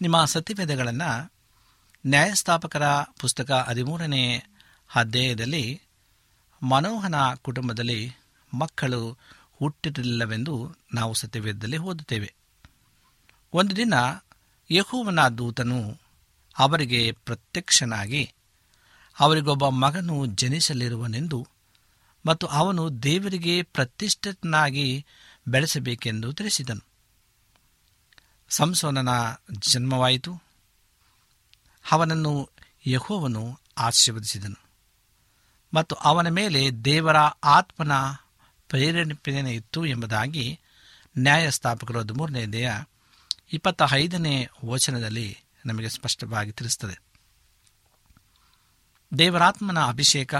ನಿಮ್ಮ ಸತ್ಯವೇದಗಳನ್ನು ನ್ಯಾಯಸ್ಥಾಪಕರ ಪುಸ್ತಕ ಹದಿಮೂರನೇ ಅಧ್ಯಾಯದಲ್ಲಿ ಮನೋಹನ ಕುಟುಂಬದಲ್ಲಿ ಮಕ್ಕಳು ಹುಟ್ಟಿರಲಿಲ್ಲವೆಂದು ನಾವು ಸತ್ಯವೇದದಲ್ಲಿ ಓದುತ್ತೇವೆ. ಒಂದು ದಿನ ಯಹೋವನ ದೂತನು ಅವರಿಗೆ ಪ್ರತ್ಯಕ್ಷನಾಗಿ, ಅವರಿಗೊಬ್ಬ ಮಗನು ಜನಿಸಲಿರುವನೆಂದು ಮತ್ತು ಅವನು ದೇವರಿಗೆ ಪ್ರತಿಷ್ಠಿತನಾಗಿ ಬೆಳೆಸಬೇಕೆಂದು ತಿಳಿಸಿದನು. ಸಂಸೋನನ ಜನ್ಮವಾಯಿತು. ಅವನನ್ನು ಯಹೋವನು ಆಶೀರ್ವದಿಸಿದನು. ಮತ್ತು ಅವನ ಮೇಲೆ ದೇವರ ಆತ್ಮನ ಪ್ರೇರೇಪಣೆ ಇತ್ತು ಎಂಬುದಾಗಿ ನ್ಯಾಯಸ್ಥಾಪಕರು ಹದಿಮೂರನೇ ದೇಹ ಇಪ್ಪತ್ತ ಐದನೇ ವಚನದಲ್ಲಿ ನಮಗೆ ಸ್ಪಷ್ಟವಾಗಿ ತಿಳಿಸುತ್ತದೆ ದೇವರಾತ್ಮನ ಅಭಿಷೇಕ,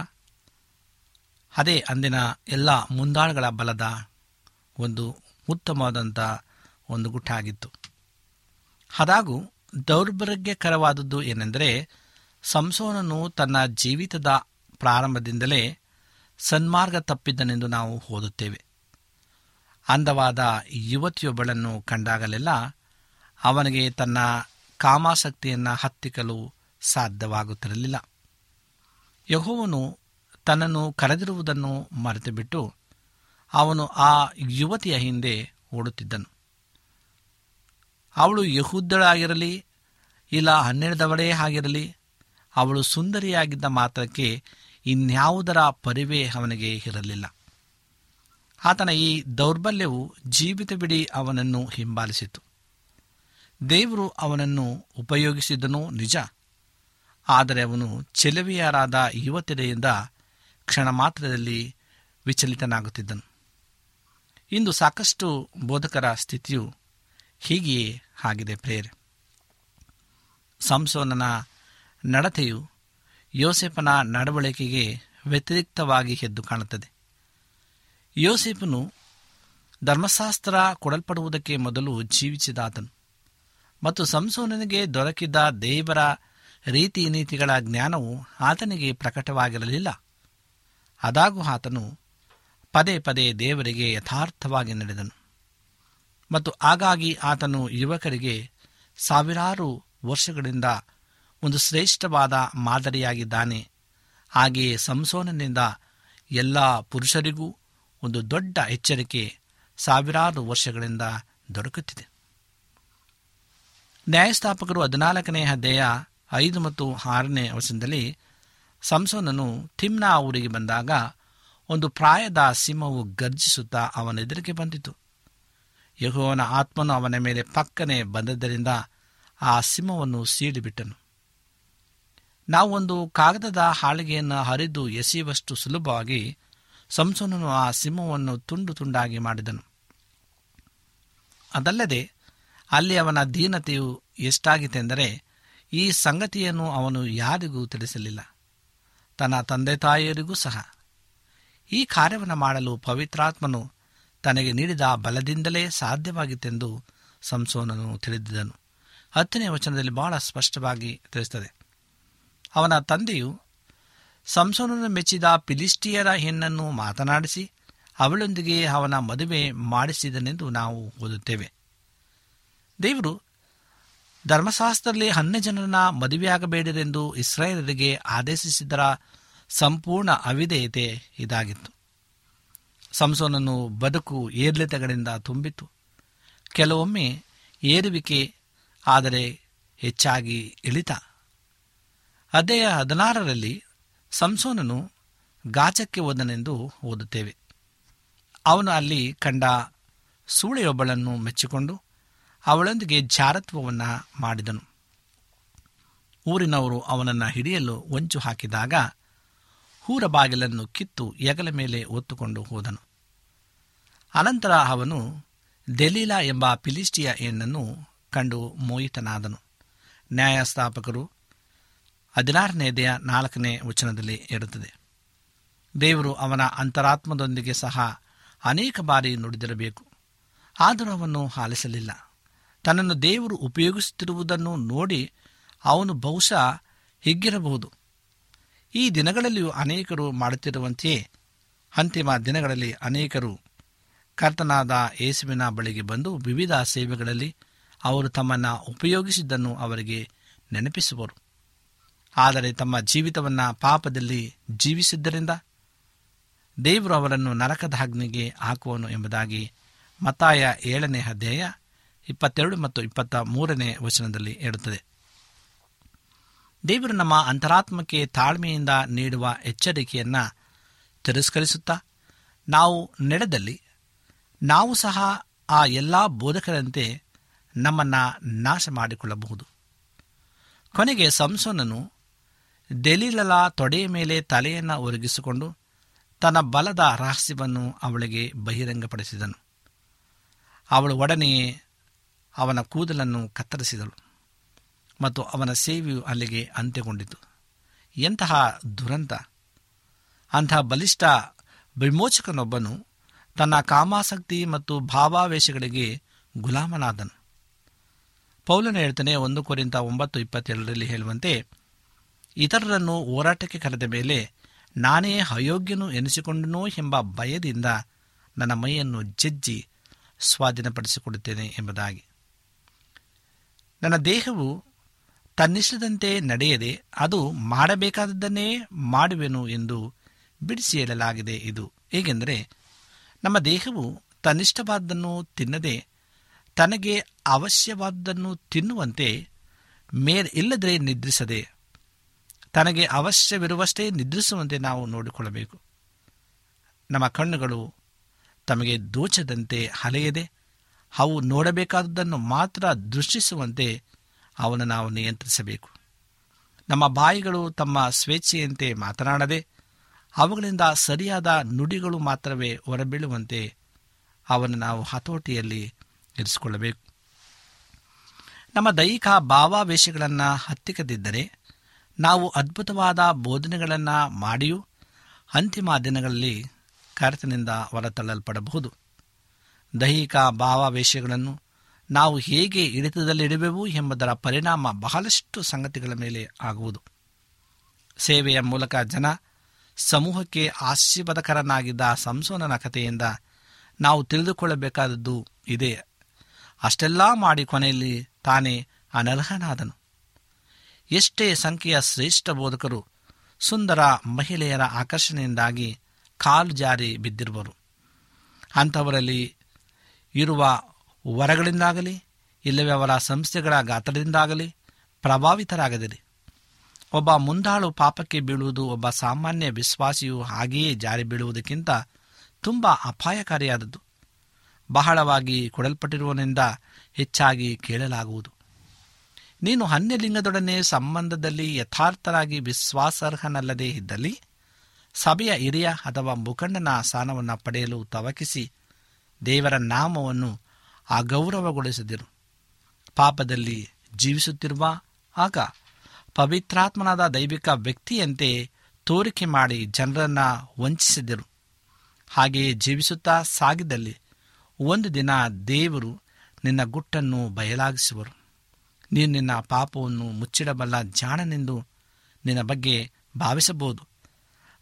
ಅದೇ ಅಂದಿನ ಎಲ್ಲ ಮುಂದಾಳುಗಳ ಬಲದ ಒಂದು ಉತ್ತಮವಾದಂಥ ಒಂದು ಗುಟ್ಟಾಗಿತ್ತು. ಅದಾಗೂ ದೌರ್ಭಾಗ್ಯಕರವಾದದ್ದು ಏನೆಂದರೆ ಸಂಸೋನನು ತನ್ನ ಜೀವಿತದ ಪ್ರಾರಂಭದಿಂದಲೇ ಸನ್ಮಾರ್ಗ ತಪ್ಪಿದ್ದನೆಂದು ನಾವು ಓದುತ್ತೇವೆ. ಅಂದವಾದ ಯುವತಿಯೊಬ್ಬಳನ್ನು ಕಂಡಾಗಲೆಲ್ಲ ಅವನಿಗೆ ತನ್ನ ಕಾಮಾಸಕ್ತಿಯನ್ನು ಹತ್ತಿಕ್ಕಲು ಸಾಧ್ಯವಾಗುತ್ತಿರಲಿಲ್ಲ. ಯಹೋವನು ತನ್ನನ್ನು ಕರೆದಿರುವುದನ್ನು ಮರೆತುಬಿಟ್ಟು ಅವನು ಆ ಯುವತಿಯ ಹಿಂದೆ ಓಡುತ್ತಿದ್ದನು. ಅವಳು ಯಹೂದ್ದಳಾಗಿರಲಿ ಇಲ್ಲ ಹನ್ನೆರಡವಳೇ ಆಗಿರಲಿ, ಅವಳು ಸುಂದರಿಯಾಗಿದ್ದ ಮಾತ್ರಕ್ಕೆ ಇನ್ಯಾವುದರ ಪರಿವೇ ಅವನಿಗೆ ಇರಲಿಲ್ಲ. ಆತನ ಈ ದೌರ್ಬಲ್ಯವು ಜೀವಿತವಿಡೀ ಅವನನ್ನು ಹಿಂಬಾಲಿಸಿತು ದೇವರು ಅವನನ್ನು ಉಪಯೋಗಿಸಿದನು ನಿಜ. ಆದರೆ ಅವನು ಚೆಲುವೆಯರಾದ ಯುವತಿಯರಿಂದ ಕ್ಷಣ ಮಾತ್ರದಲ್ಲಿ ವಿಚಲಿತನಾಗುತ್ತಿದ್ದನು. ಇಂದು ಸಾಕಷ್ಟು ಬೋಧಕರ ಸ್ಥಿತಿಯು ಹೀಗೆಯೇ ಆಗಿದೆ ಪ್ರೇರೆ. ಸಂಸೋನನ ನಡತೆಯು ಯೋಸೆಫನ ನಡವಳಿಕೆಗೆ ವ್ಯತಿರಿಕ್ತವಾಗಿ ಎದ್ದು ಕಾಣುತ್ತದೆ. ಯೋಸೆಫನು ಧರ್ಮಶಾಸ್ತ್ರ ಕೊಡಲ್ಪಡುವುದಕ್ಕೆ ಮೊದಲು ಜೀವಿಸಿದಾತನು ಮತ್ತು ಸಂಸೋನನಿಗೆ ದೊರಕಿದ ದೇವರ ರೀತಿ ನೀತಿಗಳ ಜ್ಞಾನವು ಆತನಿಗೆ ಪ್ರಕಟವಾಗಿರಲಿಲ್ಲ. ಅದಾಗೂ ಆತನು ಪದೇ ಪದೇ ದೇವರಿಗೆ ಯಥಾರ್ಥವಾಗಿ ನಡೆದನು. ಮತ್ತು ಹಾಗಾಗಿ ಆತನು ಯುವಕರಿಗೆ ಸಾವಿರಾರು ವರ್ಷಗಳಿಂದ ಒಂದು ಶ್ರೇಷ್ಠವಾದ ಮಾದರಿಯಾಗಿದ್ದಾನೆ. ಹಾಗೆಯೇ ಸಂಸೋನನಿಂದ ಎಲ್ಲ ಪುರುಷರಿಗೂ ಒಂದು ದೊಡ್ಡ ಎಚ್ಚರಿಕೆ ಸಾವಿರಾರು ವರ್ಷಗಳಿಂದ ದೊರಕುತ್ತಿದೆ. ನ್ಯಾಯಸ್ಥಾಪಕರು ಹದಿನಾಲ್ಕನೇ ಅಧ್ಯಾಯ ಐದು ಮತ್ತು ಆರನೇ ವಶದಲ್ಲಿ ಸಂಸೋನನು ತಿಮ್ನಾ ಊರಿಗೆ ಬಂದಾಗ ಒಂದು ಪ್ರಾಯದ ಸಿಂಹವು ಗರ್ಜಿಸುತ್ತಾ ಅವನ ಬಂದಿತು. ಯಹೋವನ ಆತ್ಮನು ಅವನ ಮೇಲೆ ಪಕ್ಕನೆ ಬಂದದ್ದರಿಂದ ಆ ಸಿಂಹವನ್ನು ಸೀಳಿಬಿಟ್ಟನು. ನಾವು ಒಂದು ಕಾಗದದ ಹಾಳಿಗೆಯನ್ನು ಹರಿದು ಎಸೆಯುವಷ್ಟು ಸುಲಭವಾಗಿ ಸಂಸನನು ಆ ಸಿಂಹವನ್ನು ತುಂಡು ತುಂಡಾಗಿ ಮಾಡಿದನು. ಅದಲ್ಲದೆ ಅಲ್ಲಿ ಅವನ ದೀನತೆಯು ಎಷ್ಟಾಗಿತ್ತೆಂದರೆ ಈ ಸಂಗತಿಯನ್ನು ಅವನು ಯಾರಿಗೂ ತಿಳಿಸಲಿಲ್ಲ. ತನ್ನ ತಂದೆ ತಾಯಿಯರಿಗೂ ಸಹ. ಈ ಕಾರ್ಯವನ್ನು ಮಾಡಲು ಪವಿತ್ರಾತ್ಮನು ತನಗೆ ನೀಡಿದ ಬಲದಿಂದಲೇ ಸಾಧ್ಯವಾಗಿತ್ತೆಂದು ಸಂಸೋನನು ತಿಳಿದಿದ್ದನು. ಹತ್ತನೇ ವಚನದಲ್ಲಿ ಬಹಳ ಸ್ಪಷ್ಟವಾಗಿ ತಿಳಿಸುತ್ತದೆ ಅವನ ತಂದೆಯು ಸಂಸೋನನ್ನು ಮೆಚ್ಚಿದ ಫಿಲಿಸ್ಟಿಯರ ಹೆಣ್ಣನ್ನು ಮಾತನಾಡಿಸಿ, ಅವಳೊಂದಿಗೆ ಅವನ ಮದುವೆ ಮಾಡಿಸಿದನೆಂದು ನಾವು ಓದುತ್ತೇವೆ. ದೇವರು ಧರ್ಮಶಾಸ್ತ್ರದಲ್ಲಿ ಹನ್ನೆ ಜನರನ್ನ ಮದುವೆಯಾಗಬೇಡಿರೆಂದು ಇಸ್ರಾಯೇಲರಿಗೆ ಆದೇಶಿಸಿದರ ಸಂಪೂರ್ಣ ಅವಿಧೇಯತೆ ಇದಾಗಿತ್ತು. ಸಂಸೋನನ್ನು ಬದುಕು ಏರ್ಲಿತಗಳಿಂದ ತುಂಬಿತು ಕೆಲವೊಮ್ಮೆ ಏರುವಿಕೆ ಆದರೆ ಹೆಚ್ಚಾಗಿ ಇಳಿತ. ಅದೇ ಹದಿನಾರರಲ್ಲಿ ಸಂಸೋನನು ಗಾಚಕ್ಕೆ ಹೋದನೆಂದು ಓದುತ್ತೇವೆ. ಅವನು ಅಲ್ಲಿ ಕಂಡ ಸೂಳೆಯೊಬ್ಬಳನ್ನು ಮೆಚ್ಚಿಕೊಂಡು ಅವಳೊಂದಿಗೆ ಜಾರತ್ವವನ್ನು ಮಾಡಿದನು. ಊರಿನವರು ಅವನನ್ನು ಹಿಡಿಯಲು ಹೊಂಚು ಹಾಕಿದಾಗ ಊರ ಬಾಗಿಲನ್ನು ಕಿತ್ತು ಎಗಲ ಮೇಲೆ ಒತ್ತುಕೊಂಡು ಹೋದನು. ಅನಂತರ ಅವನು ದೆಲೀಲಾ ಎಂಬ ಫಿಲಿಸ್ಟಿಯ ಹೆಣ್ಣನ್ನು ಕಂಡು ಮೋಹಿತನಾದನು. ನ್ಯಾಯಸ್ಥಾಪಕರು ಹದಿನಾರನೇದೆಯ ನಾಲ್ಕನೇ ವಚನದಲ್ಲಿ ಇರುತ್ತದೆ ದೇವರು ಅವನ ಅಂತರಾತ್ಮದೊಂದಿಗೆ ಸಹ ಅನೇಕ ಬಾರಿ ನುಡಿದಿರಬೇಕು, ಆದರೂ ಅವನು ಆಲಿಸಲಿಲ್ಲ. ತನ್ನನ್ನು ದೇವರು ಉಪಯೋಗಿಸುತ್ತಿರುವುದನ್ನು ನೋಡಿ ಅವನು ಬಹುಶಃ ಹಿಗ್ಗಿರಬಹುದು. ಈ ದಿನಗಳಲ್ಲಿಯೂ ಅನೇಕರು ಮಾಡುತ್ತಿರುವಂತೆಯೇ ಅಂತಿಮ ದಿನಗಳಲ್ಲಿ ಅನೇಕರು ಕರ್ತನಾದ ಯೇಸುವಿನ ಬಳಿಗೆ ಬಂದು ವಿವಿಧ ಸೇವೆಗಳಲ್ಲಿ ಅವರು ತಮ್ಮನ್ನು ಉಪಯೋಗಿಸಿದ್ದನ್ನು ಅವರಿಗೆ ನೆನಪಿಸುವರು. ಆದರೆ ತಮ್ಮ ಜೀವಿತವನ್ನು ಪಾಪದಲ್ಲಿ ಜೀವಿಸಿದ್ದರಿಂದ ದೇವರು ಅವರನ್ನು ನರಕದ ಅಗ್ನಿಗೆ ಹಾಕುವನು ಎಂಬುದಾಗಿ ಮತಾಯ ಏಳನೇ ಅಧ್ಯಾಯ ಇಪ್ಪತ್ತೆರಡು ಮತ್ತು ಇಪ್ಪತ್ತ ಮೂರನೇ ವಚನದಲ್ಲಿ ಹೇಳುತ್ತದೆ. ದೇವರು ನಮ್ಮ ಅಂತರಾತ್ಮಕ್ಕೆ ತಾಳ್ಮೆಯಿಂದ ನೀಡುವ ಎಚ್ಚರಿಕೆಯನ್ನು ತಿರಸ್ಕರಿಸುತ್ತಾ ನಾವು ನಡೆದಲ್ಲಿ ನಾವು ಸಹ ಆ ಎಲ್ಲ ಬೋಧಕರಂತೆ ನಮ್ಮನ್ನು ನಾಶ ಮಾಡಿಕೊಳ್ಳಬಹುದು. ಕೊನೆಗೆ ಸಂಸೋನನು ಡೆಲಿಲಲ ತೊಡೆಯ ಮೇಲೆ ತಲೆಯನ್ನು ಒರಗಿಸಿಕೊಂಡು ತನ್ನ ಬಲದ ರಹಸ್ಯವನ್ನು ಅವಳಿಗೆ ಬಹಿರಂಗಪಡಿಸಿದನು. ಅವಳು ಒಡನೆಯೇ ಅವನ ಕೂದಲನ್ನು ಕತ್ತರಿಸಿದಳು ಮತ್ತು ಅವನ ಸೇವೆಯು ಅಲ್ಲಿಗೆ ಅಂತ್ಯಗೊಂಡಿತು. ಎಂತಹ ದುರಂತ! ಅಂತಹ ಬಲಿಷ್ಠ ವಿಮೋಚಕನೊಬ್ಬನು ತನ್ನ ಕಾಮಾಸಕ್ತಿ ಮತ್ತು ಭಾವಾವೇಶಗಳಿಗೆ ಗುಲಾಮನಾದನು. ಪೌಲನ ಹೇಳ್ತಾನೆ ಒಂದು ಕುರಿತ ಒಂಬತ್ತು ಇಪ್ಪತ್ತೇಳರಲ್ಲಿ ಹೇಳುವಂತೆ, ಇತರರನ್ನು ಹೋರಾಟಕ್ಕೆ ಕರೆದ ಮೇಲೆ ನಾನೇ ಅಯೋಗ್ಯನು ಎನಿಸಿಕೊಂಡನೋ ಎಂಬ ಭಯದಿಂದ ನನ್ನ ಮೈಯನ್ನು ಜಜ್ಜಿ ಸ್ವಾಧೀನಪಡಿಸಿಕೊಡುತ್ತೇನೆ ಎಂಬುದಾಗಿ. ನನ್ನ ದೇಹವು ತನ್ನಿಷ್ಟದಂತೆ ನಡೆಯದೆ ಅದು ಮಾಡಬೇಕಾದದ್ದನ್ನೇ ಮಾಡುವೆನು ಎಂದು ಬಿಡಿಸಿ ಹೇಳಲಾಗಿದೆ ಇದು. ಹೇಗೆಂದರೆ ನಮ್ಮ ದೇಹವು ತನ್ನಿಷ್ಟವಾದ್ದನ್ನು ತಿನ್ನದೆ ತನಗೆ ಅವಶ್ಯವಾದ್ದನ್ನು ತಿನ್ನುವಂತೆ ಮೇಲ್ ಇಲ್ಲದರೆ ನಿದ್ರಿಸದೆ, ತನಗೆ ಅವಶ್ಯವಿರುವಷ್ಟೇ ನಿದ್ರಿಸುವಂತೆ ನಾವು ನೋಡಿಕೊಳ್ಳಬೇಕು. ನಮ್ಮ ಕಣ್ಣುಗಳು ತಮಗೆ ದೋಚದಂತೆ ಹಲೆಯದೆ, ಅವು ನೋಡಬೇಕಾದದ್ದನ್ನು ಮಾತ್ರ ದೃಷ್ಟಿಸುವಂತೆ ಅವನ್ನು ನಾವು ನಿಯಂತ್ರಿಸಬೇಕು. ನಮ್ಮ ಬಾಯಿಗಳು ತಮ್ಮ ಸ್ವೇಚ್ಛೆಯಂತೆ ಮಾತನಾಡದೆ ಅವುಗಳಿಂದ ಸರಿಯಾದ ನುಡಿಗಳು ಮಾತ್ರವೇ ಹೊರಬೀಳುವಂತೆ ಅವನ್ನು ನಾವು ಹತೋಟಿಯಲ್ಲಿ ಇರಿಸಿಕೊಳ್ಳಬೇಕು. ನಮ್ಮ ದೈಹಿಕ ಭಾವಾವೇಶಗಳನ್ನು ಹತ್ತಿಕ್ಕದಿದ್ದರೆ ನಾವು ಅದ್ಭುತವಾದ ಬೋಧನೆಗಳನ್ನು ಮಾಡಿಯೂ ಅಂತಿಮ ದಿನಗಳಲ್ಲಿ ಕರ್ತನಿಂದ ಹೊರತಳ್ಳಲ್ಪಡಬಹುದು. ದೈಹಿಕ ಭಾವಾವೇಶಗಳನ್ನು ನಾವು ಹೇಗೆ ಹಿಡಿತದಲ್ಲಿಡುವೆವು ಎಂಬುದರ ಪರಿಣಾಮ ಬಹಳಷ್ಟು ಸಂಗತಿಗಳ ಮೇಲೆ ಆಗುವುದು. ಸೇವೆಯ ಮೂಲಕ ಜನ ಸಮೂಹಕ್ಕೆ ಆಶೀರ್ವಾದಕರನಾಗಿದ್ದ ಸಂಸೋನನ ಕಥೆಯಿಂದ ನಾವು ತಿಳಿದುಕೊಳ್ಳಬೇಕಾದದ್ದು ಇದೆ. ಅಷ್ಟೆಲ್ಲ ಮಾಡಿ ಕೊನೆಯಲ್ಲಿ ತಾನೇ ಅನರ್ಹನಾದನು. ಎಷ್ಟೇ ಸಂಖ್ಯೆಯ ಶ್ರೇಷ್ಠ ಬೋಧಕರು, ಸುಂದರ ಮಹಿಳೆಯರ ಆಕರ್ಷಣೆಯಿಂದಾಗಿ ಕಾಲು ಜಾರಿ ಬಿದ್ದಿರುವರು. ಅಂಥವರಲ್ಲಿ ಇರುವ ವರಗಳಿಂದಾಗಲಿ, ಇಲ್ಲವೇ ಅವರ ಸಂಸ್ಥೆಗಳ ಗಾತ್ರದಿಂದಾಗಲಿ ಪ್ರಭಾವಿತರಾಗದಿರಿ. ಒಬ್ಬ ಮುಂದಾಳು ಪಾಪಕ್ಕೆ ಬೀಳುವುದು ಒಬ್ಬ ಸಾಮಾನ್ಯ ವಿಶ್ವಾಸಿಯು ಹಾಗೆಯೇ ಜಾರಿ ಬೀಳುವುದಕ್ಕಿಂತ ತುಂಬ ಅಪಾಯಕಾರಿಯಾದದ್ದು. ಬಹಳವಾಗಿ ಕೊಡಲ್ಪಟ್ಟಿರುವನಿಂದ ಹೆಚ್ಚಾಗಿ ಕೇಳಲಾಗುವುದು. ನೀನು ಅನ್ಯಲಿಂಗದೊಡನೆ ಸಂಬಂಧದಲ್ಲಿ ಯಥಾರ್ಥರಾಗಿ ವಿಶ್ವಾಸಾರ್ಹನಲ್ಲದೇ ಇದ್ದಲ್ಲಿ ಸಭೆಯ ಹಿರಿಯ ಅಥವಾ ಮುಖಂಡನ ಸ್ಥಾನವನ್ನು ಪಡೆಯಲು ತವಕಿಸಿ ದೇವರ ನಾಮವನ್ನು ಅಗೌರವಗೊಳಿಸಿದರು ಪಾಪದಲ್ಲಿ ಜೀವಿಸುತ್ತಿರುವ ಆಗ ಪವಿತ್ರಾತ್ಮನಾದ ದೈವಿಕ ವ್ಯಕ್ತಿಯಂತೆ ತೋರಿಕೆ ಮಾಡಿ ಜನರನ್ನು ವಂಚಿಸಿದರು. ಹಾಗೆಯೇ ಜೀವಿಸುತ್ತಾ ಸಾಗಿದಲ್ಲಿ ಒಂದು ದಿನ ದೇವರು ನಿನ್ನ ಗುಟ್ಟನ್ನು ಬಯಲಾಗಿಸುವರು. ನೀನು ನಿನ್ನ ಪಾಪವನ್ನು ಮುಚ್ಚಿಡಬಲ್ಲ ಜಾಣನೆಂದು ನಿನ್ನ ಬಗ್ಗೆ ಭಾವಿಸಬಹುದು.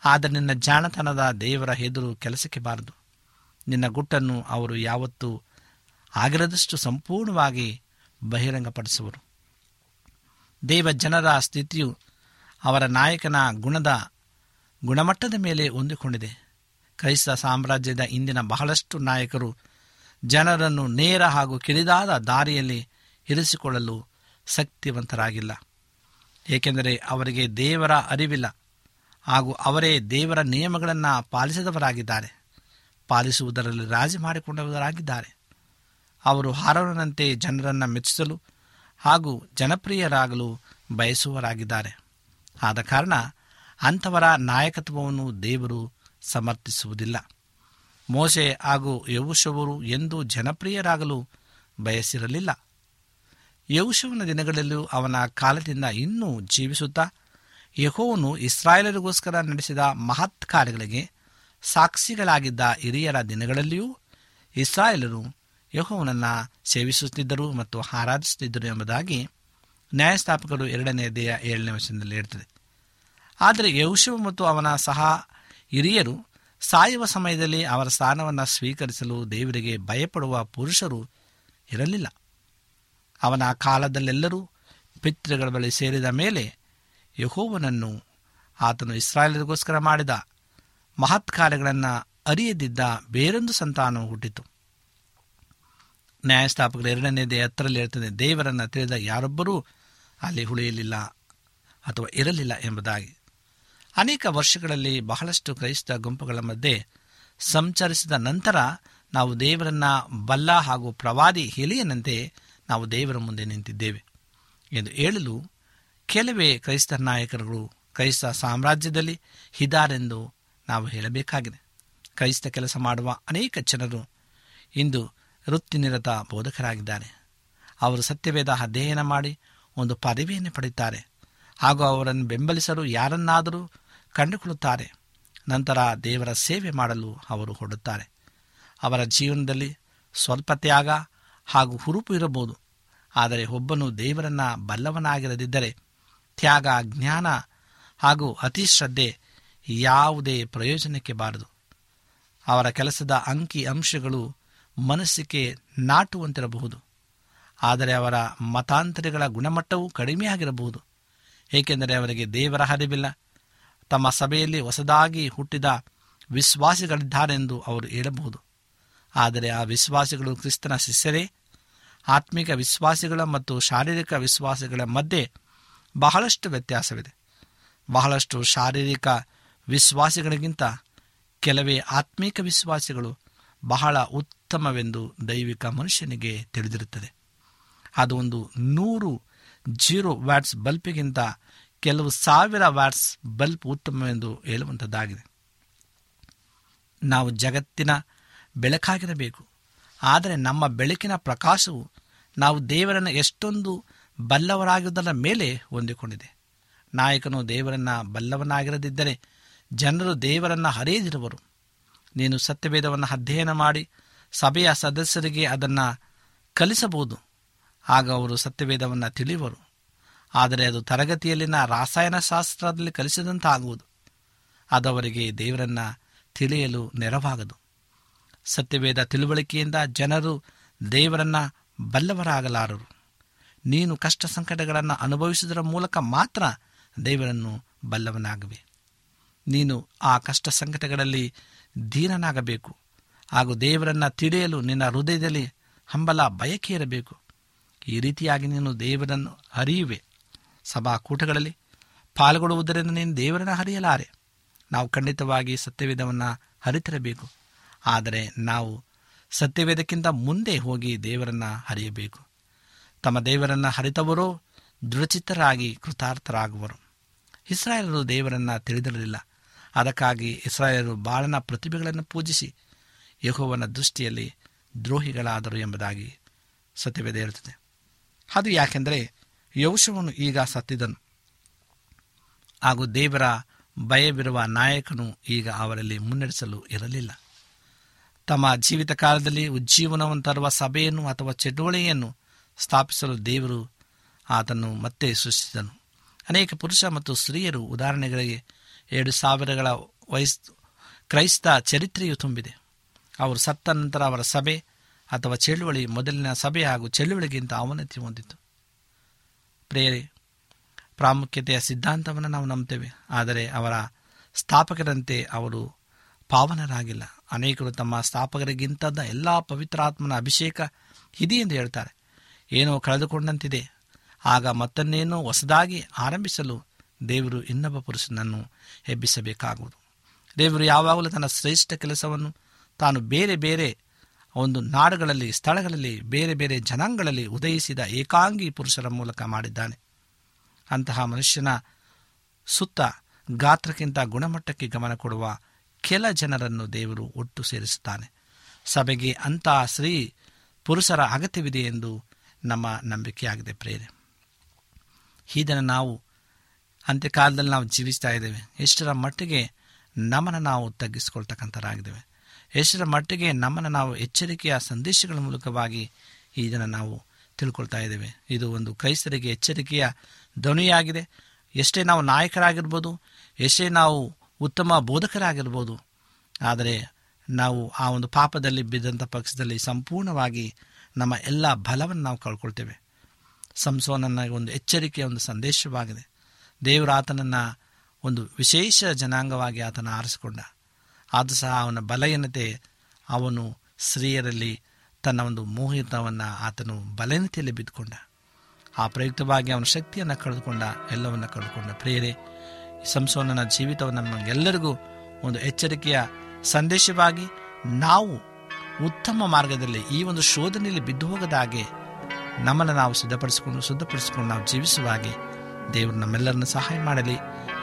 ಆದರೆ ನಿನ್ನ ಜಾಣತನದ ದೇವರ ಎದುರು ಕೆಲಸಕ್ಕೆ ಬಾರದು. ನಿನ್ನ ಗುಟ್ಟನ್ನು ಅವರು ಯಾವತ್ತೂ ಆಗಿರದಷ್ಟು ಸಂಪೂರ್ಣವಾಗಿ ಬಹಿರಂಗಪಡಿಸುವರು. ದೇವ ಜನರ ಸ್ಥಿತಿಯು ಅವರ ನಾಯಕನ ಗುಣದ ಗುಣಮಟ್ಟದ ಮೇಲೆ ಹೊಂದಿಕೊಂಡಿದೆ. ಕ್ರೈಸ್ತ ಸಾಮ್ರಾಜ್ಯದ ಇಂದಿನ ಬಹಳಷ್ಟು ನಾಯಕರು ಜನರನ್ನು ನೇರ ಹಾಗೂ ಕಿರಿದಾದ ದಾರಿಯಲ್ಲಿ ಇರಿಸಿಕೊಳ್ಳಲು ಶಕ್ತಿವಂತರಾಗಿಲ್ಲ. ಏಕೆಂದರೆ ಅವರಿಗೆ ದೇವರ ಅರಿವಿಲ್ಲ ಹಾಗೂ ಅವರೇ ದೇವರ ನಿಯಮಗಳನ್ನು ಪಾಲಿಸದವರಾಗಿದ್ದಾರೆ. ಪಾಲಿಸುವುದರಲ್ಲಿ ರಾಜಿ ಮಾಡಿಕೊಂಡವರಾಗಿದ್ದಾರೆ. ಅವರು ಹಾರೋನಂತೆ ಜನರನ್ನು ಮೆಚ್ಚಿಸಲು ಹಾಗೂ ಜನಪ್ರಿಯರಾಗಲು ಬಯಸುವರಾಗಿದ್ದಾರೆ ಆದ ಕಾರಣ ಅಂಥವರ ನಾಯಕತ್ವವನ್ನು ದೇವರು ಸಮರ್ಥಿಸುವುದಿಲ್ಲ. ಮೋಸೆ ಹಾಗೂ ಯೌಶವರು ಎಂದೂ ಜನಪ್ರಿಯರಾಗಲು ಬಯಸಿರಲಿಲ್ಲ. ಯೌಶವನ ದಿನಗಳಲ್ಲೂ ಅವನ ಕಾಲದಿಂದ ಇನ್ನೂ ಜೀವಿಸುತ್ತಾ, ಯಹೋವನು ಇಸ್ರಾಯೇಲರಿಗೋಸ್ಕರ ನಡೆಸಿದ ಮಹತ್ ಕಾರ್ಯಗಳಿಗೆ ಸಾಕ್ಷಿಗಳಾಗಿದ್ದ ಹಿರಿಯರ ದಿನಗಳಲ್ಲಿಯೂ ಇಸ್ರಾಯೇಲರು ಯಹೋವನನ್ನು ಸೇವಿಸುತ್ತಿದ್ದರು ಮತ್ತು ಆರಾಧಿಸುತ್ತಿದ್ದರು ಎಂಬುದಾಗಿ ನ್ಯಾಯಸ್ಥಾಪಕರು ಎರಡನೇ ದೇಹ ಏಳನೇ ವರ್ಷದಲ್ಲಿ ಇರ್ತದೆ ಆದರೆ ಯೌಶವ ಮತ್ತು ಅವನ ಸಹ ಹಿರಿಯರು ಸಾಯುವ ಸಮಯದಲ್ಲಿ ಅವರ ಸ್ಥಾನವನ್ನು ಸ್ವೀಕರಿಸಲು ದೇವರಿಗೆ ಭಯಪಡುವ ಪುರುಷರು ಇರಲಿಲ್ಲ. ಅವನ ಕಾಲದಲ್ಲೆಲ್ಲರೂ ಪಿತೃಗಳ ಬಳಿ ಸೇರಿದ ಮೇಲೆ ಯಹೋವನನ್ನು ಆತನು ಇಸ್ರಾಯೇಲರಿಗೋಸ್ಕರ ಮಾಡಿದ ಮಹತ್ ಕಾರ್ಯಗಳನ್ನು ಅರಿಯದಿದ್ದ ಬೇರೊಂದು ಸಂತಾನವು ಹುಟ್ಟಿತು. ನ್ಯಾಯಸ್ಥಾಪಕರು ಎರಡನೇದೇ ಹತ್ತರಲ್ಲಿ ಇರ್ತದೆ ದೇವರನ್ನು ತಿಳಿದ ಯಾರೊಬ್ಬರೂ ಅಲ್ಲಿ ಉಳಿಯಲಿಲ್ಲ ಅಥವಾ ಇರಲಿಲ್ಲ ಎಂಬುದಾಗಿ. ಅನೇಕ ವರ್ಷಗಳಲ್ಲಿ ಬಹಳಷ್ಟು ಕ್ರೈಸ್ತ ಗುಂಪುಗಳ ಮಧ್ಯೆ ಸಂಚರಿಸಿದ ನಂತರ ನಾವು ದೇವರನ್ನ ಬಲ್ಲ ಹಾಗೂ ಪ್ರವಾದಿ ಹೇಳಿಯನಂತೆ ನಾವು ದೇವರ ಮುಂದೆ ನಿಂತಿದ್ದೇವೆ ಎಂದು ಹೇಳಲು ಕೆಲವೇ ಕ್ರೈಸ್ತ ನಾಯಕರುಗಳು ಕ್ರೈಸ್ತ ಸಾಮ್ರಾಜ್ಯದಲ್ಲಿ ಇದ್ದಾರೆಂದು ನಾವು ಹೇಳಬೇಕಾಗಿದೆ. ಕ್ರೈಸ್ತ ಕೆಲಸ ಮಾಡುವ ಅನೇಕ ಜನರು ಇಂದು ವೃತ್ತಿನಿರತ ಬೋಧಕರಾಗಿದ್ದಾರೆ. ಅವರು ಸತ್ಯವೇದ ಅಧ್ಯಯನ ಮಾಡಿ ಒಂದು ಪದವಿಯನ್ನು ಪಡೆಯುತ್ತಾರೆ. ಹಾಗೂ ಅವರನ್ನು ಬೆಂಬಲಿಸಲು ಯಾರನ್ನಾದರೂ ಕಂಡುಕೊಳ್ಳುತ್ತಾರೆ. ನಂತರ ದೇವರ ಸೇವೆ ಮಾಡಲು ಅವರು ಹೊಡುತ್ತಾರೆ ಅವರ ಜೀವನದಲ್ಲಿ ಸ್ವಲ್ಪ ತ್ಯಾಗ ಹಾಗೂ ಹುರುಪು ಇರಬಹುದು. ಆದರೆ ಒಬ್ಬನು ದೇವರನ್ನ ಬಲ್ಲವನಾಗಿರದಿದ್ದರೆ ತ್ಯಾಗ, ಜ್ಞಾನ ಹಾಗೂ ಅತಿ ಶ್ರದ್ಧೆ ಯಾವುದೇ ಪ್ರಯೋಜನಕ್ಕೆ ಬಾರದು. ಅವರ ಕೆಲಸದ ಅಂಕಿ ಅಂಶಗಳು ಮನಸ್ಸಿಗೆ ನಾಟುವಂತಿರಬಹುದು. ಆದರೆ ಅವರ ಮತಾಂತರಿಗಳ ಗುಣಮಟ್ಟವೂ ಕಡಿಮೆಯಾಗಿರಬಹುದು. ಏಕೆಂದರೆ ಅವರಿಗೆ ದೇವರ ಹರಿವಿಲ್ಲ ತಮ್ಮ ಸಭೆಯಲ್ಲಿ ಹೊಸದಾಗಿ ಹುಟ್ಟಿದ ವಿಶ್ವಾಸಿಗಳಿದ್ದಾರೆಂದು ಅವರು ಹೇಳಬಹುದು. ಆದರೆ ಆ ವಿಶ್ವಾಸಿಗಳು ಕ್ರಿಸ್ತನ ಶಿಷ್ಯರೇ. ಆತ್ಮಿಕ ವಿಶ್ವಾಸಿಗಳ ಮತ್ತು ಶಾರೀರಿಕ ವಿಶ್ವಾಸಿಗಳ ಮಧ್ಯೆ ಬಹಳಷ್ಟು ವ್ಯತ್ಯಾಸವಿದೆ. ಬಹಳಷ್ಟು ಶಾರೀರಿಕ ವಿಶ್ವಾಸಿಗಳಿಗಿಂತ ಕೆಲವೇ ಆತ್ಮೀಕ ವಿಶ್ವಾಸಿಗಳು ಬಹಳ ಉತ್ತಮವೆಂದು ದೈವಿಕ ಮನುಷ್ಯನಿಗೆ ತಿಳಿದಿರುತ್ತದೆ. ಅದು ಒಂದು ನೂರು ಜೀರೋ ವ್ಯಾಟ್ಸ್ ಬಲ್ಪಿಗಿಂತ ಕೆಲವು ಸಾವಿರ ವ್ಯಾಟ್ಸ್ ಬಲ್ಪ್ ಉತ್ತಮವೆಂದು ಹೇಳುವಂಥದ್ದಾಗಿದೆ. ನಾವು ಜಗತ್ತಿನ ಬೆಳಕಾಗಿರಬೇಕು. ಆದರೆ ನಮ್ಮ ಬೆಳಕಿನ ಪ್ರಕಾಶವು ನಾವು ದೇವರನ್ನು ಎಷ್ಟೊಂದು ಬಲ್ಲವರಾಗಿರುವುದರ ಮೇಲೆ ಹೊಂದಿಕೊಂಡಿದೆ. ನಾಯಕನು ದೇವರನ್ನು ಬಲ್ಲವನಾಗಿರದಿದ್ದರೆ ಜನರು ದೇವರನ್ನು ಹರಿಯದಿರುವರು. ನೀನು ಸತ್ಯವೇದವನ್ನು ಅಧ್ಯಯನ ಮಾಡಿ ಸಭೆಯ ಸದಸ್ಯರಿಗೆ ಅದನ್ನು ಕಲಿಸಬಹುದು. ಆಗ ಅವರು ಸತ್ಯವೇದವನ್ನು ತಿಳಿಯುವರು ಆದರೆ ಅದು ತರಗತಿಯಲ್ಲಿನ ರಾಸಾಯನಶಾಸ್ತ್ರದಲ್ಲಿ ಕಲಿಸಿದಂತಾಗುವುದು. ಆಗುವುದು ಅದವರಿಗೆ ದೇವರನ್ನು ತಿಳಿಯಲು ನೆರವಾಗದು. ಸತ್ಯವೇದ ತಿಳುವಳಿಕೆಯಿಂದ ಜನರು ದೇವರನ್ನ ಬಲ್ಲವರಾಗಲಾರರು. ನೀನು ಕಷ್ಟ ಸಂಕಟಗಳನ್ನು ಅನುಭವಿಸುವುದರ ಮೂಲಕ ಮಾತ್ರ ದೇವರನ್ನು ಬಲ್ಲವನಾಗುವೆ. ನೀನು ಆ ಕಷ್ಟ ಸಂಕಟಗಳಲ್ಲಿ ದೀನನಾಗಬೇಕು ಹಾಗೂ ದೇವರನ್ನು ತಿಳಿಯಲು ನಿನ್ನ ಹೃದಯದಲ್ಲಿ ಹಂಬಲ, ಬಯಕೆ ಇರಬೇಕು. ಈ ರೀತಿಯಾಗಿ ನೀನು ದೇವರನ್ನು ಹರಿಯುವೆ ಸಭಾಕೂಟಗಳಲ್ಲಿ ಪಾಲ್ಗೊಳ್ಳುವುದರಿಂದ ನೀನು ದೇವರನ್ನು ಹರಿಯಲಾರೆ ನಾವು ಖಂಡಿತವಾಗಿ ಸತ್ಯವೇದವನ್ನು ಹರಿತಿರಬೇಕು ಆದರೆ ನಾವು ಸತ್ಯವೇದಕ್ಕಿಂತ ಮುಂದೆ ಹೋಗಿ ದೇವರನ್ನು ಹರಿಯಬೇಕು ತಮ್ಮ ದೇವರನ್ನು ಹರಿತವರೋ ದೃಢಚಿತ್ತರಾಗಿ ಕೃತಾರ್ಥರಾಗುವರು. ಇಸ್ರಾಯೇಲರು ದೇವರನ್ನು ತಿಳಿದಿರಲಿಲ್ಲ. ಅದಕ್ಕಾಗಿ ಇಸ್ರಾಯೇಲರು ಬಾಳನ ಪ್ರತಿಭೆಗಳನ್ನು ಪೂಜಿಸಿ ಯಹೋವನ ದೃಷ್ಟಿಯಲ್ಲಿ ದ್ರೋಹಿಗಳಾದರು ಎಂಬುದಾಗಿ ಸತ್ಯವೇದ ಇರುತ್ತದೆ ಅದು ಯಾಕೆಂದರೆ ಯೌಶವನು ಈಗ ಸತ್ತಿದನು. ಹಾಗೂ ದೇವರ ಭಯವಿರುವ ನಾಯಕನು ಈಗ ಅವರಲ್ಲಿ ಮುನ್ನಡೆಸಲು ಇರಲಿಲ್ಲ. ತಮ್ಮ ಜೀವಿತ ಕಾಲದಲ್ಲಿ ಉಜ್ಜೀವನವನ್ನು ತರುವ ಸಭೆಯನ್ನು ಅಥವಾ ಚಟುವಳಿಕೆಯನ್ನು ಸ್ಥಾಪಿಸಲು ದೇವರು ಆತನ್ನು ಮತ್ತೆ ಸೃಷ್ಟಿಸಿದನು. ಅನೇಕ ಪುರುಷ ಮತ್ತು ಸ್ತ್ರೀಯರು ಉದಾಹರಣೆಗಳಿಗೆ ಎರಡು ಸಾವಿರಗಳ ವಯಸ್ ಕ್ರೈಸ್ತ ಚರಿತ್ರೆಯು ತುಂಬಿದೆ. ಅವರು ಸತ್ತ ನಂತರ ಅವರ ಸಭೆ ಅಥವಾ ಚಳುವಳಿ ಮೊದಲಿನ ಸಭೆ ಹಾಗೂ ಚಳುವಳಿಗಿಂತ ಅವನತಿ ಹೊಂದಿತು. ಪ್ರೇರೆ ಪ್ರಾಮುಖ್ಯತೆಯ ಸಿದ್ಧಾಂತವನ್ನು ನಾವು ನಂಬುತ್ತೇವೆ ಆದರೆ ಅವರ ಸ್ಥಾಪಕರಂತೆ ಅವರು ಪಾವನರಾಗಿಲ್ಲ. ಅನೇಕರು ತಮ್ಮ ಸ್ಥಾಪಕರಿಗಿಂತದ ಎಲ್ಲ ಪವಿತ್ರಾತ್ಮನ ಅಭಿಷೇಕ ಇದೆ ಎಂದು ಹೇಳ್ತಾರೆ. ಏನೋ ಕಳೆದುಕೊಂಡಂತಿದೆ. ಆಗ ಮತ್ತನ್ನೇನೋ ಹೊಸದಾಗಿ ಆರಂಭಿಸಲು ದೇವರು ಇನ್ನೊಬ್ಬ ಪುರುಷನನ್ನು ಎಬ್ಬಿಸಬೇಕಾಗುವುದು. ದೇವರು ಯಾವಾಗಲೂ ತನ್ನ ಶ್ರೇಷ್ಠ ಕೆಲಸವನ್ನು ತಾನು ಬೇರೆ ಬೇರೆ ಒಂದು ನಾಡುಗಳಲ್ಲಿ, ಸ್ಥಳಗಳಲ್ಲಿ, ಬೇರೆ ಬೇರೆ ಜನಾಂಗಗಳಲ್ಲಿ ಉದಯಿಸಿದ ಏಕಾಂಗಿ ಪುರುಷರ ಮೂಲಕ ಮಾಡಿದ್ದಾನೆ. ಅಂತಹ ಮನುಷ್ಯನ ಸುತ್ತ ಗಾತ್ರಕ್ಕಿಂತ ಗುಣಮಟ್ಟಕ್ಕೆ ಗಮನ ಕೊಡುವ ಕೆಲ ಜನರನ್ನು ದೇವರು ಒಟ್ಟು ಸೇರಿಸುತ್ತಾನೆ. ಸಭೆಗೆ ಅಂತಹ ಸ್ತ್ರೀ ಪುರುಷರ ಅಗತ್ಯವಿದೆ ಎಂದು ನಮ್ಮ ನಂಬಿಕೆಯಾಗಿದೆ ಪ್ರೇರೆ ಇದನ್ನು ನಾವು ಅಂತ್ಯಕಾಲದಲ್ಲಿ ನಾವು ಜೀವಿಸ್ತಾ ಇದ್ದೇವೆ. ಎಷ್ಟರ ಮಟ್ಟಿಗೆ ನಮ್ಮನ್ನು ನಾವು ತಗ್ಗಿಸಿಕೊಳ್ತಕ್ಕಂಥರಾಗಿದ್ದೇವೆ. ಎಷ್ಟರ ಮಟ್ಟಿಗೆ ನಮ್ಮನ್ನು ನಾವು ಎಚ್ಚರಿಕೆಯ ಸಂದೇಶಗಳ ಮೂಲಕವಾಗಿ ಇದನ್ನು ನಾವು ತಿಳ್ಕೊಳ್ತಾ ಇದ್ದೇವೆ. ಇದು ಒಂದು ಕ್ರೈಸ್ತರಿಗೆ ಎಚ್ಚರಿಕೆಯ ಧ್ವನಿಯಾಗಿದೆ ಎಷ್ಟೇ ನಾವು ನಾಯಕರಾಗಿರ್ಬೋದು, ಎಷ್ಟೇ ನಾವು ಉತ್ತಮ ಬೋಧಕರಾಗಿರ್ಬೋದು, ಆದರೆ ನಾವು ಆ ಒಂದು ಪಾಪದಲ್ಲಿ ಬಿದ್ದಂಥ ಪಕ್ಷದಲ್ಲಿ ಸಂಪೂರ್ಣವಾಗಿ ನಮ್ಮ ಎಲ್ಲ ಬಲವನ್ನು ನಾವು ಕಳ್ಕೊಳ್ತೇವೆ. ಸಂಸೋನನ್ನ ಒಂದು ಎಚ್ಚರಿಕೆಯ ಒಂದು ಸಂದೇಶವಾಗಿದೆ. ದೇವರು ಆತನನ್ನು ಒಂದು ವಿಶೇಷ ಜನಾಂಗವಾಗಿ ಆತನ ಆರಿಸಿಕೊಂಡ. ಆದರೂ ಸಹ ಅವನ ಬಲಹೀನತೆ ಅವನು ಸ್ತ್ರೀಯರಲ್ಲಿ ತನ್ನ ಒಂದು ಮೋಹಿತವನ್ನು ಆತನು ಬಲಹೀನತೆಯಲ್ಲಿ ಬಿದ್ದುಕೊಂಡ. ಆ ಪ್ರಯುಕ್ತವಾಗಿ ಅವನ ಶಕ್ತಿಯನ್ನು ಕಳೆದುಕೊಂಡ, ಎಲ್ಲವನ್ನು ಕಳೆದುಕೊಂಡ. ಪ್ರೇರೆ ಸಂಸೋನನ ಜೀವಿತವನ್ನು ನಮಗೆಲ್ಲರಿಗೂ ಒಂದು ಎಚ್ಚರಿಕೆಯ ಸಂದೇಶವಾಗಿ ನಾವು ಉತ್ತಮ ಮಾರ್ಗದಲ್ಲಿ ಈ ಒಂದು ಶೋಧನೆಯಲ್ಲಿ ಬಿದ್ದು ಹೋಗದ ಹಾಗೆ ನಮ್ಮನ್ನು ನಾವು ಸಿದ್ಧಪಡಿಸಿಕೊಂಡು, ಶುದ್ಧಪಡಿಸಿಕೊಂಡು ನಾವು ಜೀವಿಸುವ ಹಾಗೆ ದೇವರು ನಮ್ಮೆಲ್ಲರನ್ನು ಸಹಾಯ ಮಾಡಲಿ.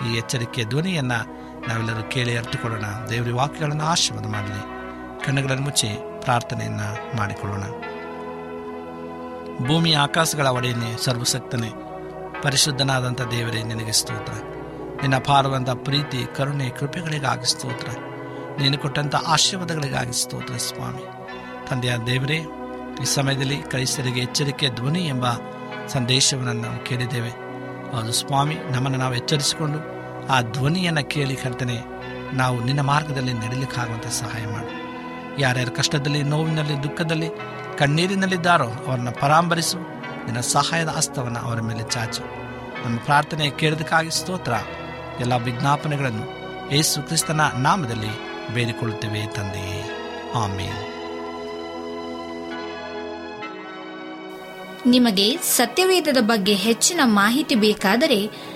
ಈ ಎಚ್ಚರಿಕೆಯ ಧ್ವನಿಯನ್ನು ನಾವೆಲ್ಲರೂ ಕೇಳಿ ಅರ್ಥಕೊಳ್ಳೋಣ ದೇವರ ವಾಕ್ಯಗಳನ್ನು ಆಶೀರ್ವಾದ ಮಾಡಲಿ. ಕಣ್ಣುಗಳನ್ನು ಮುಚ್ಚಿ ಪ್ರಾರ್ಥನೆಯನ್ನು ಮಾಡಿಕೊಳ್ಳೋಣ. ಭೂಮಿ ಆಕಾಶಗಳ ಒಡೆಯನೇ ಸರ್ವಸಕ್ತನೆ ಪರಿಶುದ್ಧನಾದಂಥ ದೇವರೇ, ನಿನಗೆ ಸ್ತೋತ್ರ. ನಿನ್ನ ಅಪಾರವಂಥ ಪ್ರೀತಿ, ಕರುಣೆ, ಕೃಪೆಗಳಿಗಾಗಿ ಸ್ತೋತ್ರ. ನೀನು ಕೊಟ್ಟಂಥ ಆಶೀರ್ವಾದಗಳಿಗಾಗಿ ಸ್ತೋತ್ರ ಸ್ವಾಮಿ. ತಂದೆಯ ದೇವರೇ, ಈ ಸಮಯದಲ್ಲಿ ಕ್ರೈಸ್ತರಿಗೆ ಎಚ್ಚರಿಕೆ, ಧ್ವನಿ ಎಂಬ ಸಂದೇಶವನ್ನು ನಾವು ಕೇಳಿದ್ದೇವೆ. ಅದು ಸ್ವಾಮಿ, ನಮ್ಮನ್ನು ನಾವು ಎಚ್ಚರಿಸಿಕೊಂಡು ಆ ಧ್ವನಿಯನ್ನು ಕೇಳಿ ಕರ್ತನೆ, ನಾವು ನಿನ್ನ ಮಾರ್ಗದಲ್ಲಿ ನಡೀಲಿಕ್ಕಾಗುವಂತೆ ಸಹಾಯ ಮಾಡು. ಯಾರ್ಯಾರು ಕಷ್ಟದಲ್ಲಿ, ನೋವಿನಲ್ಲಿ, ದುಃಖದಲ್ಲಿ, ಕಣ್ಣೀರಿನಲ್ಲಿದ್ದಾರೋ ಅವರನ್ನು ಪರಾಂಬರಿಸು. ನಿನ್ನ ಸಹಾಯದ ಅಸ್ತವನ್ನು ಅವರ ಮೇಲೆ ಚಾಚು. ನಮ್ಮ ಪ್ರಾರ್ಥನೆ ಕೇಳಿದಕ್ಕಾಗಿ ಸ್ತೋತ್ರ. ಎಲ್ಲ ವಿಜ್ಞಾಪನೆಗಳನ್ನು ಯೇಸು ಕ್ರಿಸ್ತನ ನಾಮದಲ್ಲಿ ಬೇಡಿಕೊಳ್ಳುತ್ತೇವೆ ತಂದೆಯೇ. ಆಮೇಲೆ ನಿಮಗೆ ಸತ್ಯವೇದದ ಬಗ್ಗೆ ಹೆಚ್ಚಿನ ಮಾಹಿತಿ ಬೇಕಾದರೆ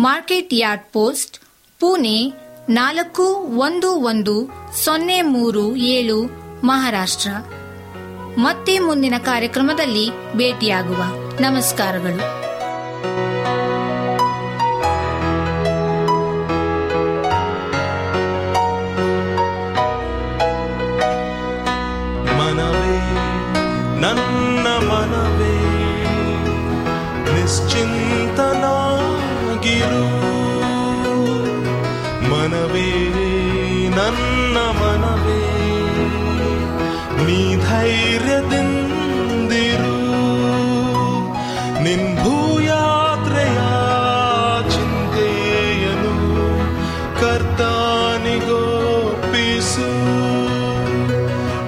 Market Yard Post, Pune ನಾಲ್ಕು ಒಂದು ಒಂದು ಸೊನ್ನೆ ಮೂರು ಏಳು ಮಹಾರಾಷ್ಟ್ರ. ಮತ್ತೆ ಮುಂದಿನ ಕಾರ್ಯಕ್ರಮದಲ್ಲಿ ಭೇಟಿಯಾಗುವ. ನಮಸ್ಕಾರಗಳು.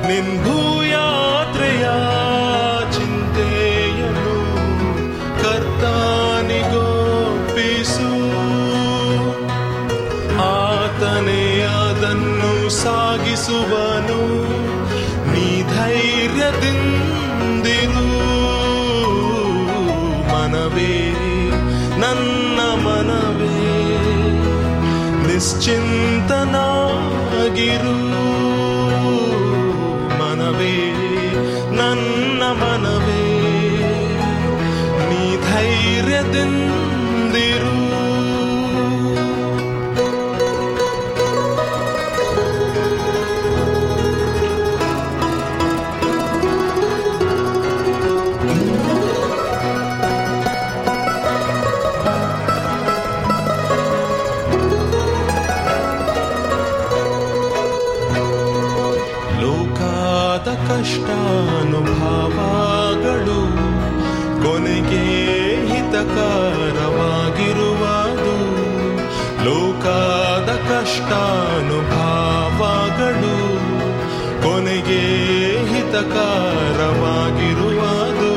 ನಿನ್ ಹಿತಕರವಾಗಿರುವುದು ಲೋಕಾದ ಕಷ್ಟಾನುಭಾವಗಳು ಕೊನೆಗೆ ಹಿತಕಾರವಾಗಿರುವುದು.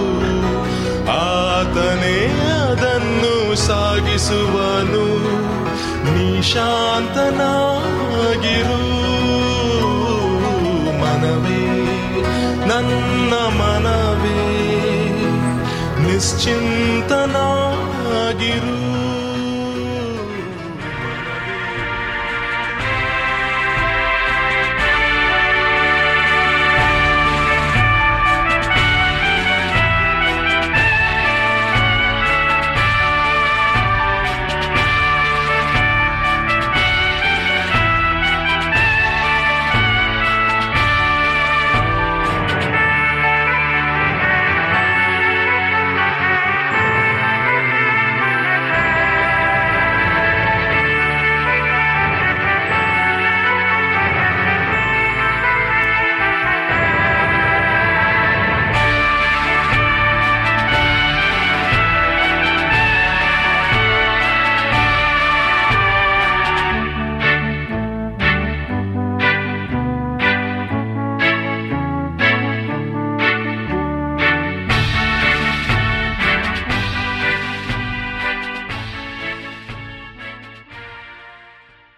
ಆತನೇ ಅದನ್ನು ಸಾಗಿಸುವನು ನಿಶಾಂತನಾಗಿರು. ಮನವೇ ನನ್ನ ಮನವೇ ನಿಶ್ಚಿಂತನಾಗಿರು